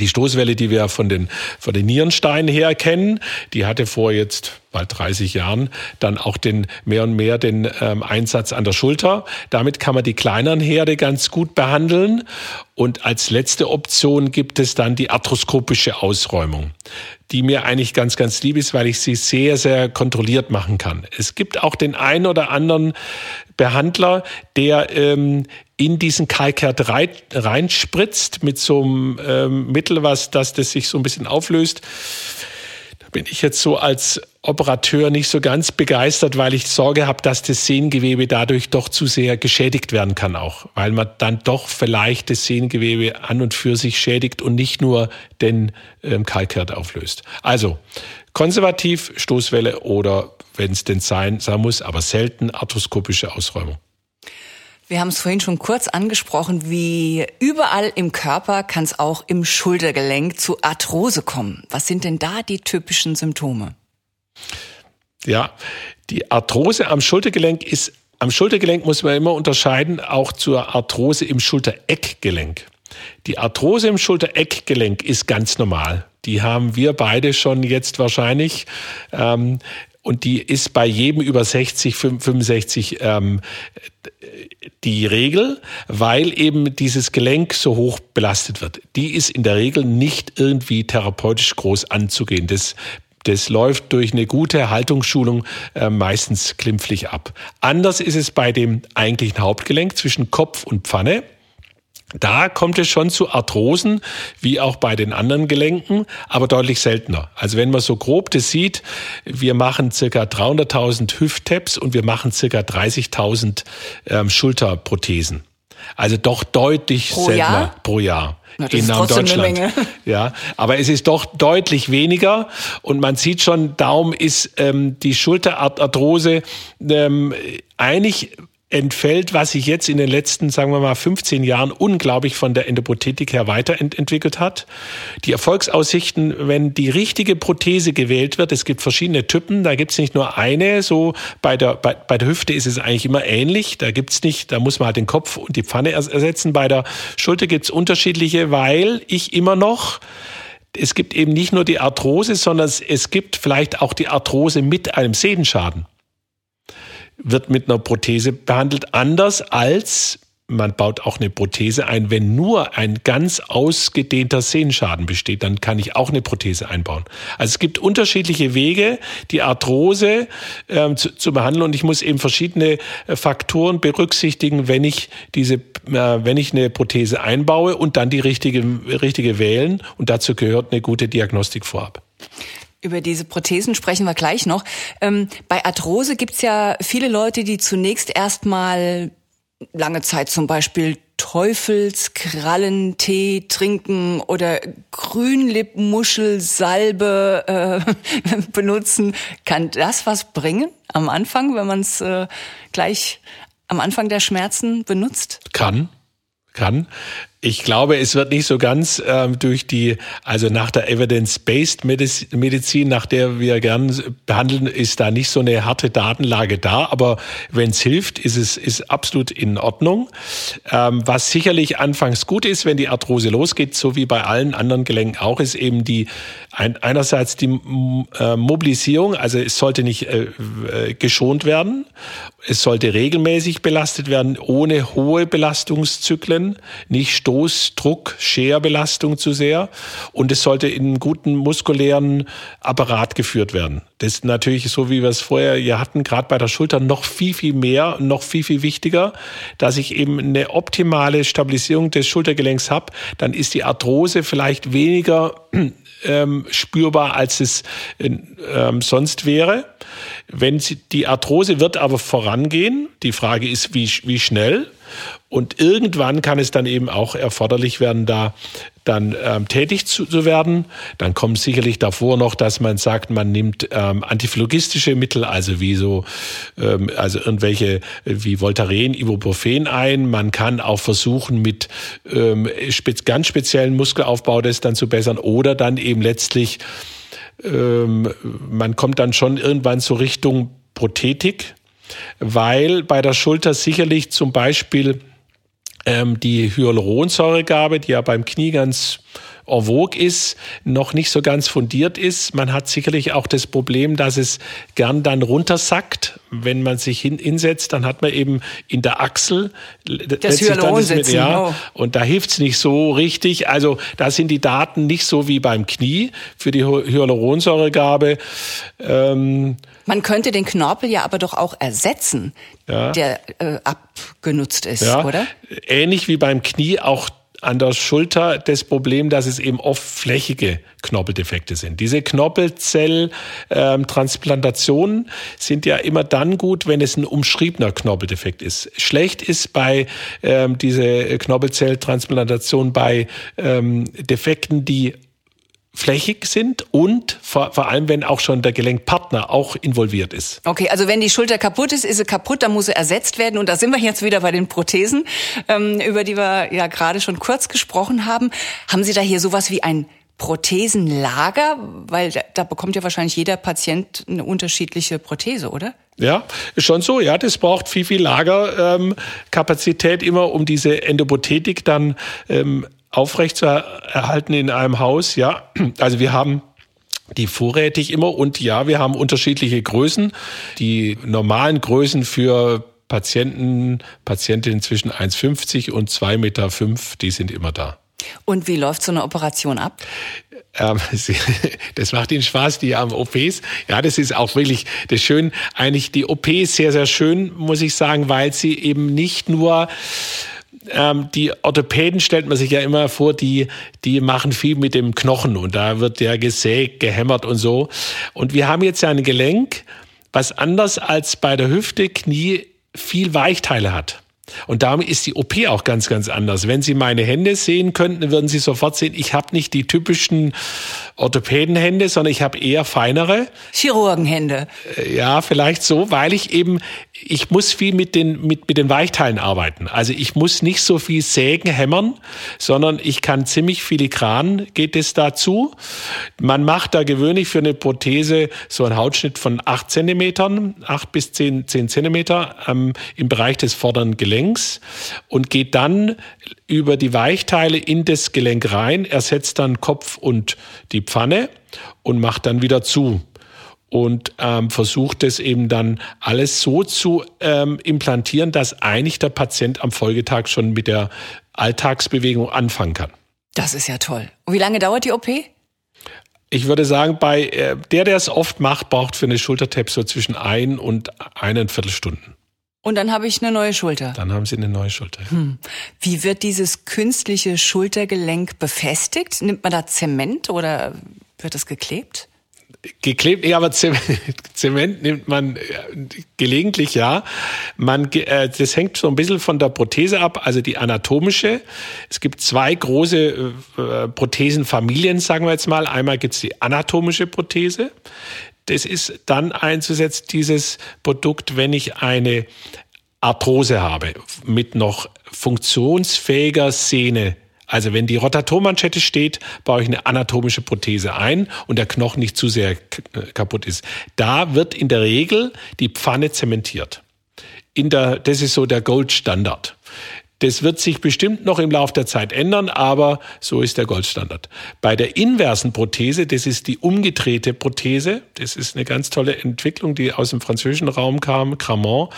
Die Stoßwelle, die wir von den, von den Nierensteinen her kennen, die hatte vor jetzt bald 30 Jahren dann auch den mehr und mehr den ähm, Einsatz an der Schulter. Damit kann man die kleineren Herde ganz gut behandeln. Und als letzte Option gibt es dann die arthroskopische Ausräumung, die mir eigentlich ganz, ganz lieb ist, weil ich sie sehr, sehr kontrolliert machen kann. Es gibt auch den einen oder anderen Behandler, der ähm, in diesen Kalkherd rein, reinspritzt mit so einem ähm, Mittel, was dass das sich so ein bisschen auflöst. Da bin ich jetzt so als Operateur nicht so ganz begeistert, weil ich Sorge habe, dass das Sehngewebe dadurch doch zu sehr geschädigt werden kann auch, weil man dann doch vielleicht das Sehngewebe an und für sich schädigt und nicht nur den ähm, Kalkherd auflöst. Also konservativ Stoßwelle oder wenn es denn sein, sein muss, aber selten arthroskopische Ausräumung. Wir haben es vorhin schon kurz angesprochen, wie überall im Körper kann es auch im Schultergelenk zu Arthrose kommen. Was sind denn da die typischen Symptome? Ja, die Arthrose am Schultergelenk ist, am Schultergelenk muss man immer unterscheiden, auch zur Arthrose im Schultereckgelenk. Die Arthrose im Schultereckgelenk ist ganz normal. Die haben wir beide schon jetzt wahrscheinlich. Ähm, und die ist bei jedem über 60, 65 ähm, die Regel, weil eben dieses Gelenk so hoch belastet wird. Die ist in der Regel nicht irgendwie therapeutisch groß anzugehen. Das das läuft durch eine gute Haltungsschulung äh, meistens klimpflich ab. Anders ist es bei dem eigentlichen Hauptgelenk zwischen Kopf und Pfanne. Da kommt es schon zu Arthrosen, wie auch bei den anderen Gelenken, aber deutlich seltener. Also wenn man so grob das sieht, wir machen circa 300.000 Hüft-Taps und wir machen circa 30.000 ähm, Schulterprothesen. Also doch deutlich Pro seltener Jahr? pro Jahr. Na, das in ist Deutschland. Ja, aber es ist doch deutlich weniger und man sieht schon, darum ist ähm, die Schulterarthrose ähm, eigentlich entfällt, was sich jetzt in den letzten, sagen wir mal, 15 Jahren unglaublich von der Endoprothetik her weiterentwickelt hat. Die Erfolgsaussichten, wenn die richtige Prothese gewählt wird, es gibt verschiedene Typen, da gibt es nicht nur eine, so bei der, bei, bei der Hüfte ist es eigentlich immer ähnlich, da gibt's nicht, da muss man halt den Kopf und die Pfanne ers- ersetzen. Bei der Schulter gibt's unterschiedliche, weil ich immer noch es gibt eben nicht nur die Arthrose, sondern es, gibt vielleicht auch die Arthrose mit einem Sehnenschaden wird mit einer Prothese behandelt, anders als man baut auch eine Prothese ein, wenn nur ein ganz ausgedehnter Sehnenschaden besteht, dann kann ich auch eine Prothese einbauen. Also es gibt unterschiedliche Wege, die Arthrose ähm, zu, zu behandeln und ich muss eben verschiedene äh, Faktoren berücksichtigen, wenn ich diese, äh, wenn ich eine Prothese einbaue und dann die richtige, richtige wählen und dazu gehört eine gute Diagnostik vorab. Über diese Prothesen sprechen wir gleich noch. Ähm, bei Arthrose gibt's ja viele Leute, die zunächst erstmal lange Zeit zum Beispiel Teufelskrallentee trinken oder Grünlippmuschelsalbe äh, benutzen. Kann das was bringen am Anfang, wenn man es äh, gleich am Anfang der Schmerzen benutzt? Kann, kann. Ich glaube, es wird nicht so ganz ähm, durch die, also nach der Evidence-Based Medizin, nach der wir gern behandeln, ist da nicht so eine harte Datenlage da. Aber wenn es hilft, ist es ist absolut in Ordnung. Ähm, was sicherlich anfangs gut ist, wenn die Arthrose losgeht, so wie bei allen anderen Gelenken auch, ist eben die ein, einerseits die äh, Mobilisierung. Also es sollte nicht äh, äh, geschont werden. Es sollte regelmäßig belastet werden, ohne hohe Belastungszyklen, nicht Stoß, Druck, Scherbelastung zu sehr. Und es sollte in einem guten muskulären Apparat geführt werden. Das ist natürlich so, wie wir es vorher hier hatten, gerade bei der Schulter noch viel, viel mehr, noch viel, viel wichtiger, dass ich eben eine optimale Stabilisierung des Schultergelenks habe. Dann ist die Arthrose vielleicht weniger ähm, spürbar, als es ähm, sonst wäre. Wenn sie, die Arthrose wird aber vorangehen. Die Frage ist, wie, wie schnell. Und irgendwann kann es dann eben auch erforderlich werden, da dann ähm, tätig zu, zu werden. Dann kommt sicherlich davor noch, dass man sagt, man nimmt ähm, antiphlogistische Mittel, also wie so, ähm, also irgendwelche wie Voltaren, Ibuprofen ein. Man kann auch versuchen, mit ähm, ganz speziellen Muskelaufbau das dann zu bessern oder dann eben letztlich ähm, man kommt dann schon irgendwann zur Richtung Prothetik, weil bei der Schulter sicherlich zum Beispiel ähm, die Hyaluronsäuregabe, die ja beim Knie ganz en vogue ist, noch nicht so ganz fundiert ist. Man hat sicherlich auch das Problem, dass es gern dann runtersackt. Wenn man sich hin, hinsetzt, dann hat man eben in der Achsel das Hyaluron sitzen. ja, oh. und da hilft's nicht so richtig. Also da sind die Daten nicht so wie beim Knie für die Hyaluronsäuregabe. Ähm, man könnte den Knorpel ja aber doch auch ersetzen, ja. der äh, abgenutzt ist, ja. oder? Ähnlich wie beim Knie auch an der Schulter das Problem, dass es eben oft flächige Knorpeldefekte sind. Diese Knorpelzelltransplantationen sind ja immer dann gut, wenn es ein umschriebener Knorpeldefekt ist. Schlecht ist bei ähm, diese Knorpelzelltransplantation bei ähm, Defekten, die flächig sind und vor, vor allem, wenn auch schon der Gelenkpartner auch involviert ist. Okay, also wenn die Schulter kaputt ist, ist sie kaputt, dann muss sie ersetzt werden. Und da sind wir jetzt wieder bei den Prothesen, ähm, über die wir ja gerade schon kurz gesprochen haben. Haben Sie da hier sowas wie ein Prothesenlager? Weil da, da bekommt ja wahrscheinlich jeder Patient eine unterschiedliche Prothese, oder? Ja, ist schon so. Ja, das braucht viel, viel Lagerkapazität ähm, immer, um diese Endoprothetik dann ähm, aufrecht zu erhalten in einem Haus. Ja, also wir haben die vorrätig immer und ja, wir haben unterschiedliche Größen. Die normalen Größen für Patienten, Patientinnen zwischen 1,50 und 2,5 Meter, die sind immer da. Und wie läuft so eine Operation ab? Ähm, das macht Ihnen Spaß, die am OPs. Ja, das ist auch wirklich das schön. Eigentlich die OP ist sehr, sehr schön, muss ich sagen, weil sie eben nicht nur ähm, die Orthopäden stellt man sich ja immer vor, die, die machen viel mit dem Knochen und da wird der gesägt, gehämmert und so. Und wir haben jetzt ja ein Gelenk, was anders als bei der Hüfte, Knie viel Weichteile hat. Und damit ist die OP auch ganz, ganz anders. Wenn Sie meine Hände sehen könnten, würden Sie sofort sehen, ich habe nicht die typischen Orthopädenhände, sondern ich habe eher feinere. Chirurgenhände. Äh, ja, vielleicht so, weil ich eben, ich muss viel mit den, mit, mit den Weichteilen arbeiten. Also ich muss nicht so viel sägen, hämmern, sondern ich kann ziemlich filigran geht es dazu. Man macht da gewöhnlich für eine Prothese so einen Hautschnitt von acht Zentimetern, acht bis zehn, zehn Zentimeter ähm, im Bereich des vorderen Gelenks und geht dann über die Weichteile in das Gelenk rein, ersetzt dann Kopf und die Pfanne und macht dann wieder zu und ähm, versucht es eben dann alles so zu ähm, implantieren, dass eigentlich der Patient am Folgetag schon mit der Alltagsbewegung anfangen kann. Das ist ja toll. Und wie lange dauert die OP? Ich würde sagen, bei äh, der, der es oft macht, braucht für eine Schultertap so zwischen ein und eineinviertel Stunden. Und dann habe ich eine neue Schulter. Dann haben Sie eine neue Schulter. Hm. Wie wird dieses künstliche Schultergelenk befestigt? Nimmt man da Zement oder wird es geklebt? Geklebt, ja, aber Zement nimmt man gelegentlich, ja. Man, äh, das hängt so ein bisschen von der Prothese ab, also die anatomische. Es gibt zwei große äh, Prothesenfamilien, sagen wir jetzt mal. Einmal gibt's die anatomische Prothese. Das ist dann einzusetzen, dieses Produkt, wenn ich eine Arthrose habe mit noch funktionsfähiger Sehne. Also wenn die Rotatormanschette steht, baue ich eine anatomische Prothese ein und der Knochen nicht zu sehr kaputt ist. Da wird in der Regel die Pfanne zementiert. In der, das ist so der Goldstandard. Das wird sich bestimmt noch im Laufe der Zeit ändern, aber so ist der Goldstandard. Bei der inversen Prothese, das ist die umgedrehte Prothese, das ist eine ganz tolle Entwicklung, die aus dem französischen Raum kam, Cramont,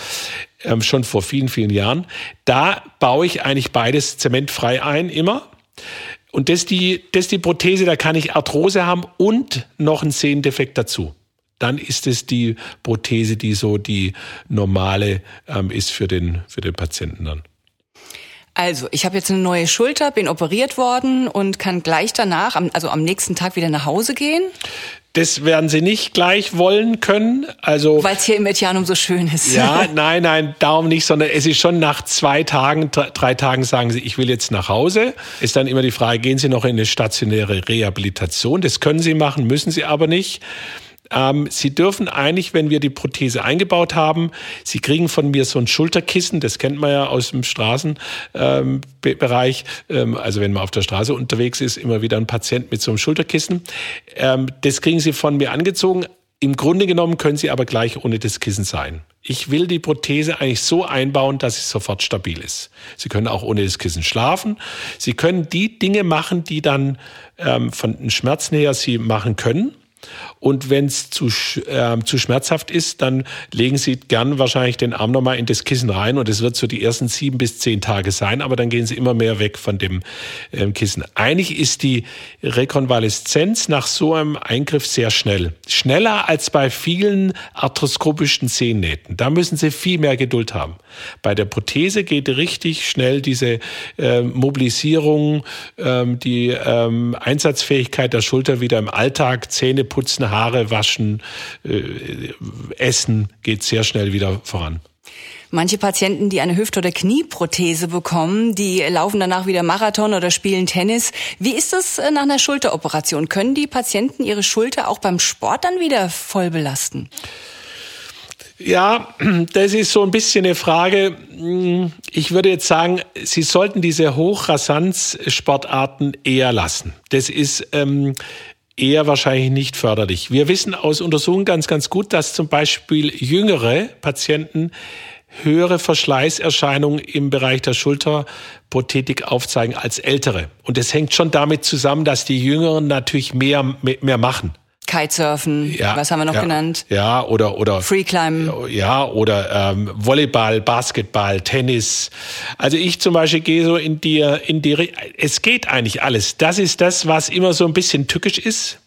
ähm, schon vor vielen, vielen Jahren. Da baue ich eigentlich beides zementfrei ein, immer. Und das die, das die Prothese, da kann ich Arthrose haben und noch einen Sehendefekt dazu dann ist es die Prothese, die so die normale ähm, ist für den, für den Patienten dann. Also, ich habe jetzt eine neue Schulter, bin operiert worden und kann gleich danach, also am nächsten Tag wieder nach Hause gehen. Das werden Sie nicht gleich wollen können. Also weil es hier im Etianum so schön ist. Ja, nein, nein, darum nicht, sondern es ist schon nach zwei Tagen, drei Tagen sagen Sie, ich will jetzt nach Hause. Ist dann immer die Frage, gehen Sie noch in eine stationäre Rehabilitation? Das können Sie machen, müssen Sie aber nicht. Ähm, Sie dürfen eigentlich, wenn wir die Prothese eingebaut haben, Sie kriegen von mir so ein Schulterkissen, das kennt man ja aus dem Straßenbereich, ähm, also wenn man auf der Straße unterwegs ist, immer wieder ein Patient mit so einem Schulterkissen. Ähm, das kriegen Sie von mir angezogen. Im Grunde genommen können Sie aber gleich ohne das Kissen sein. Ich will die Prothese eigentlich so einbauen, dass sie sofort stabil ist. Sie können auch ohne das Kissen schlafen. Sie können die Dinge machen, die dann ähm, von den Schmerzen her Sie machen können. Und wenn es zu, äh, zu schmerzhaft ist, dann legen Sie gern wahrscheinlich den Arm nochmal in das Kissen rein und es wird so die ersten sieben bis zehn Tage sein, aber dann gehen Sie immer mehr weg von dem äh, Kissen. Eigentlich ist die Rekonvaleszenz nach so einem Eingriff sehr schnell. Schneller als bei vielen arthroskopischen Zehennähten. Da müssen Sie viel mehr Geduld haben. Bei der Prothese geht richtig schnell diese äh, Mobilisierung, ähm, die ähm, Einsatzfähigkeit der Schulter wieder im Alltag, Zähne putzen, Haare waschen, äh, essen, geht sehr schnell wieder voran. Manche Patienten, die eine Hüft- oder Knieprothese bekommen, die laufen danach wieder Marathon oder spielen Tennis. Wie ist das äh, nach einer Schulteroperation? Können die Patienten ihre Schulter auch beim Sport dann wieder voll belasten? Ja, das ist so ein bisschen eine Frage. Ich würde jetzt sagen, Sie sollten diese Hochrasanz-Sportarten eher lassen. Das ist ähm, eher wahrscheinlich nicht förderlich. Wir wissen aus Untersuchungen ganz, ganz gut, dass zum Beispiel jüngere Patienten höhere Verschleißerscheinungen im Bereich der Schulterprothetik aufzeigen als ältere. Und das hängt schon damit zusammen, dass die Jüngeren natürlich mehr, mehr machen. Kitesurfen, ja, was haben wir noch ja, genannt? Ja, oder oder Freeclimb. Ja, oder ähm, Volleyball, Basketball, Tennis. Also ich zum Beispiel gehe so in die in die. Es geht eigentlich alles. Das ist das, was immer so ein bisschen tückisch ist.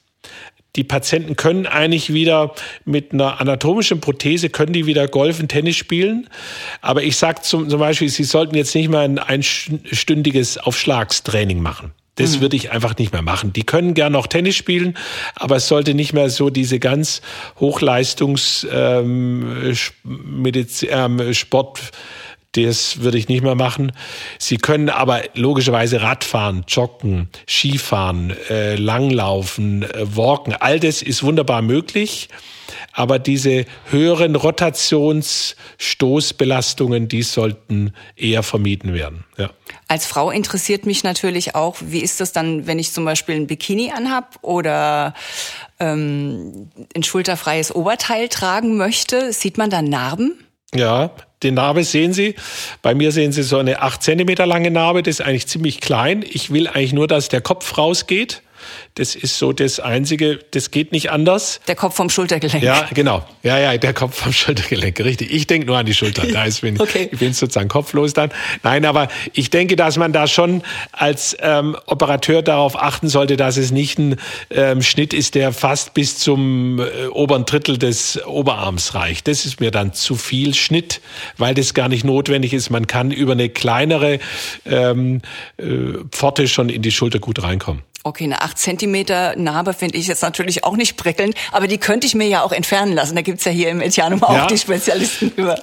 Die Patienten können eigentlich wieder mit einer anatomischen Prothese können die wieder Golfen, Tennis spielen. Aber ich sage zum, zum Beispiel, sie sollten jetzt nicht mal ein einstündiges Aufschlagstraining machen. Das mhm. würde ich einfach nicht mehr machen. Die können gern noch Tennis spielen, aber es sollte nicht mehr so diese ganz Hochleistungs ähm, Mediz ähm, Sport Das würde ich nicht mehr machen. Sie können aber logischerweise Radfahren, Joggen, Skifahren, äh, Langlaufen, äh, Walken. All das ist wunderbar möglich. Aber diese höheren Rotationsstoßbelastungen, die sollten eher vermieden werden. Ja. Als Frau interessiert mich natürlich auch, wie ist das dann, wenn ich zum Beispiel ein Bikini anhab oder ähm, ein schulterfreies Oberteil tragen möchte? Sieht man da Narben? Ja, die Narbe sehen Sie. Bei mir sehen Sie so eine acht Zentimeter lange Narbe. Das ist eigentlich ziemlich klein. Ich will eigentlich nur, dass der Kopf rausgeht. Das ist so das Einzige, das geht nicht anders. Der Kopf vom Schultergelenk. Ja, genau. Ja, ja, der Kopf vom Schultergelenk, richtig. Ich denke nur an die Schulter. Da ist, bin, okay. Ich bin sozusagen kopflos dann. Nein, aber ich denke, dass man da schon als ähm, Operateur darauf achten sollte, dass es nicht ein ähm, Schnitt ist, der fast bis zum äh, oberen Drittel des Oberarms reicht. Das ist mir dann zu viel Schnitt, weil das gar nicht notwendig ist. Man kann über eine kleinere ähm, äh, Pforte schon in die Schulter gut reinkommen. Okay, eine 8 Zentimeter Narbe finde ich jetzt natürlich auch nicht prickelnd, aber die könnte ich mir ja auch entfernen lassen. Da gibt's ja hier im Etianum auch ja, die Spezialisten über.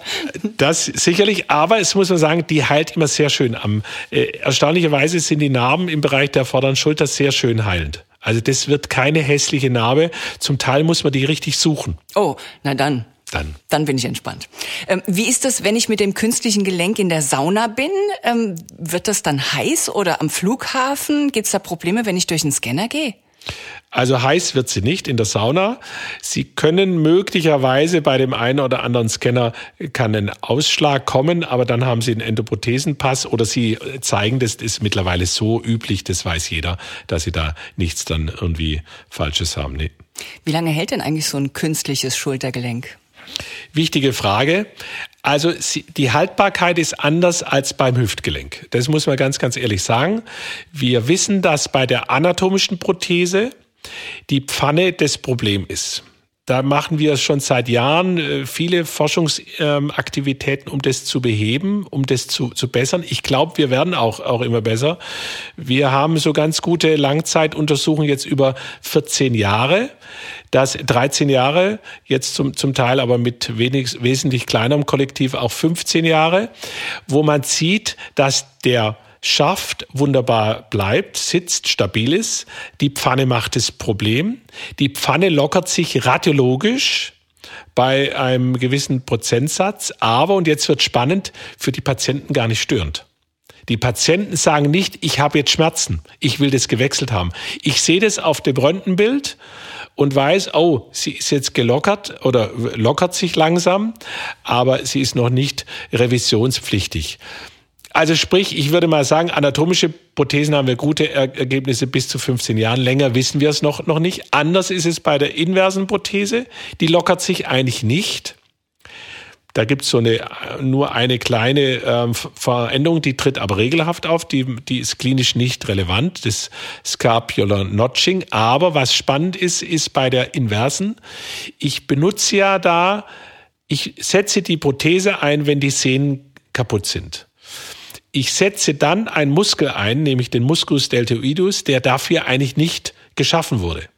Das sicherlich, aber es muss man sagen, die heilt immer sehr schön am. Äh, erstaunlicherweise sind die Narben im Bereich der vorderen Schulter sehr schön heilend. Also das wird keine hässliche Narbe. Zum Teil muss man die richtig suchen. Oh, na dann dann. Dann bin ich entspannt. Ähm, wie ist das, wenn ich mit dem künstlichen Gelenk in der Sauna bin? Ähm, wird das dann heiß oder am Flughafen? Gibt es da Probleme, wenn ich durch den Scanner gehe? Also heiß wird sie nicht in der Sauna. Sie können möglicherweise bei dem einen oder anderen Scanner kann ein Ausschlag kommen, aber dann haben Sie einen Endoprothesenpass oder Sie zeigen, das ist mittlerweile so üblich, das weiß jeder, dass Sie da nichts dann irgendwie Falsches haben. Nee. Wie lange hält denn eigentlich so ein künstliches Schultergelenk? Wichtige Frage. Also die Haltbarkeit ist anders als beim Hüftgelenk. Das muss man ganz, ganz ehrlich sagen. Wir wissen, dass bei der anatomischen Prothese die Pfanne das Problem ist. Da machen wir schon seit Jahren äh, viele Forschungsaktivitäten, um das zu beheben, um das zu, zu bessern. Ich glaube, wir werden auch, auch immer besser. Wir haben so ganz gute Langzeituntersuchungen jetzt über 14 Jahre. Das 13 Jahre, jetzt zum, zum Teil aber mit wenig, wesentlich kleinerem Kollektiv auch 15 Jahre, wo man sieht, dass der Schaft wunderbar bleibt, sitzt, stabil ist. Die Pfanne macht das Problem. Die Pfanne lockert sich radiologisch bei einem gewissen Prozentsatz, aber, und jetzt wird spannend, für die Patienten gar nicht störend. Die Patienten sagen nicht, ich habe jetzt Schmerzen, ich will das gewechselt haben. Ich sehe das auf dem Röntgenbild und weiß, oh, sie ist jetzt gelockert oder lockert sich langsam, aber sie ist noch nicht revisionspflichtig. Also sprich, ich würde mal sagen, anatomische Prothesen haben wir gute Ergebnisse bis zu 15 Jahren. Länger wissen wir es noch, noch nicht. Anders ist es bei der inversen Prothese. Die lockert sich eigentlich nicht. Da gibt's so eine nur eine kleine ähm, Veränderung, die tritt aber regelhaft auf, die, die ist klinisch nicht relevant, das Scapular Notching. Aber was spannend ist, ist bei der Inversen, ich benutze ja da, ich setze die Prothese ein, wenn die Sehnen kaputt sind. Ich setze dann einen Muskel ein, nämlich den Musculus deltoidus, der dafür eigentlich nicht geschaffen wurde.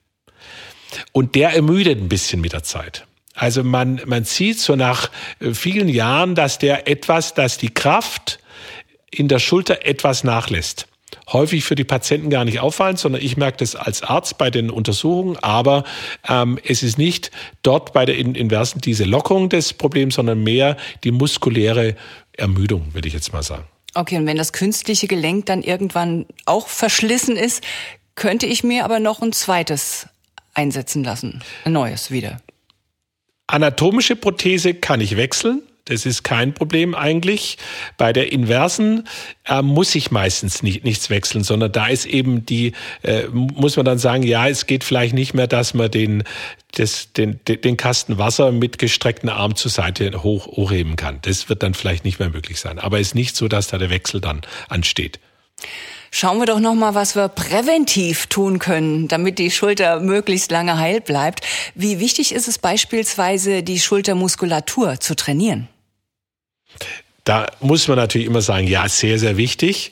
Und der ermüdet ein bisschen mit der Zeit. Also man, man sieht so nach äh, vielen Jahren, dass der etwas, dass die Kraft in der Schulter etwas nachlässt. Häufig für die Patienten gar nicht auffallend, sondern ich merke das als Arzt bei den Untersuchungen. Aber ähm, es ist nicht dort bei der Inversen diese Lockung des Problems, sondern mehr die muskuläre Ermüdung, würde ich jetzt mal sagen. Okay, und wenn das künstliche Gelenk dann irgendwann auch verschlissen ist, könnte ich mir aber noch ein zweites einsetzen lassen. Ein neues wieder. Anatomische Prothese kann ich wechseln. Das ist kein Problem eigentlich. Bei der inversen äh, muss ich meistens nicht, nichts wechseln, sondern da ist eben die, äh, muss man dann sagen, ja, es geht vielleicht nicht mehr, dass man den, das, den, den Kasten Wasser mit gestreckten Arm zur Seite hoch, hochheben kann. Das wird dann vielleicht nicht mehr möglich sein. Aber es ist nicht so, dass da der Wechsel dann ansteht. Schauen wir doch noch mal, was wir präventiv tun können, damit die Schulter möglichst lange heil bleibt. Wie wichtig ist es beispielsweise, die Schultermuskulatur zu trainieren? Da muss man natürlich immer sagen, ja, sehr, sehr wichtig.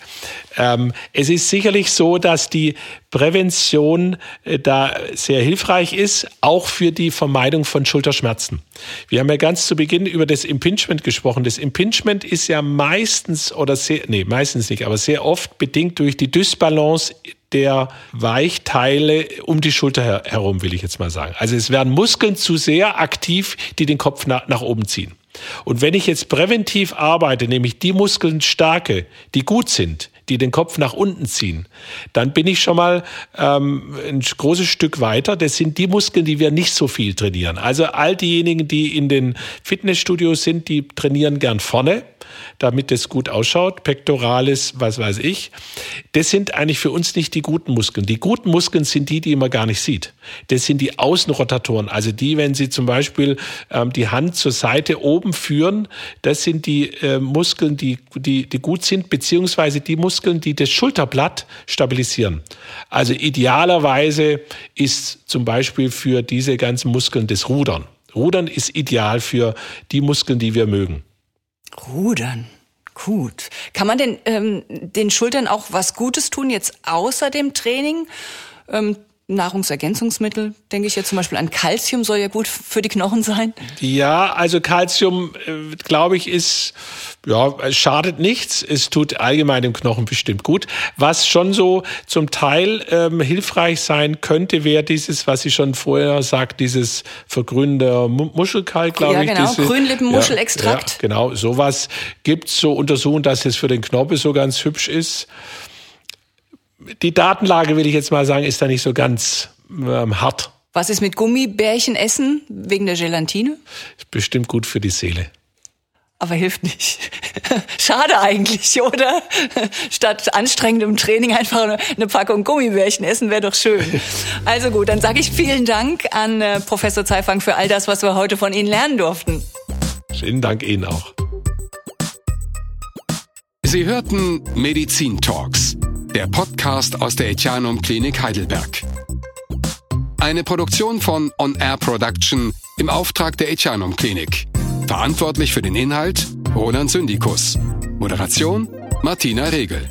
Ähm, es ist sicherlich so, dass die Prävention äh, da sehr hilfreich ist, auch für die Vermeidung von Schulterschmerzen. Wir haben ja ganz zu Beginn über das Impingement gesprochen. Das Impingement ist ja meistens oder sehr, nee, meistens nicht, aber sehr oft bedingt durch die Dysbalance der Weichteile um die Schulter herum, will ich jetzt mal sagen. Also es werden Muskeln zu sehr aktiv, die den Kopf nach, nach oben ziehen. Und wenn ich jetzt präventiv arbeite, nämlich die Muskeln starke, die gut sind, die den Kopf nach unten ziehen, dann bin ich schon mal ähm, ein großes Stück weiter. Das sind die Muskeln, die wir nicht so viel trainieren. Also all diejenigen, die in den Fitnessstudios sind, die trainieren gern vorne damit es gut ausschaut, Pectoralis, was weiß ich. Das sind eigentlich für uns nicht die guten Muskeln. Die guten Muskeln sind die, die man gar nicht sieht. Das sind die Außenrotatoren, also die, wenn Sie zum Beispiel ähm, die Hand zur Seite oben führen, das sind die äh, Muskeln, die, die, die gut sind, beziehungsweise die Muskeln, die das Schulterblatt stabilisieren. Also idealerweise ist zum Beispiel für diese ganzen Muskeln das Rudern. Rudern ist ideal für die Muskeln, die wir mögen. Rudern. Gut. Kann man denn ähm, den Schultern auch was Gutes tun, jetzt außer dem Training? Ähm, Nahrungsergänzungsmittel, denke ich jetzt zum Beispiel an Kalzium, soll ja gut für die Knochen sein. Ja, also Kalzium, äh, glaube ich, ist, ja, es schadet nichts. Es tut allgemein dem Knochen bestimmt gut. Was schon so zum Teil ähm, hilfreich sein könnte, wäre dieses, was ich schon vorher sagt, dieses vergrünende Muschelkalk, glaube ja, ich. genau, diese, Grünlippenmuschelextrakt. Ja, genau, sowas gibt's so Untersuchungen, dass es für den Knorpel so ganz hübsch ist die Datenlage, will ich jetzt mal sagen, ist da nicht so ganz ähm, hart. Was ist mit Gummibärchen essen wegen der Gelatine? Ist bestimmt gut für die Seele. Aber hilft nicht. Schade eigentlich, oder? Statt anstrengendem Training einfach eine Packung Gummibärchen essen wäre doch schön. Also gut, dann sage ich vielen Dank an äh, Professor Zeifang für all das, was wir heute von Ihnen lernen durften. Vielen Dank Ihnen auch. Sie hörten Medizin Talks der Podcast aus der Etianum Klinik Heidelberg. Eine Produktion von On Air Production im Auftrag der Etianum Klinik. Verantwortlich für den Inhalt Roland Syndikus. Moderation Martina Regel.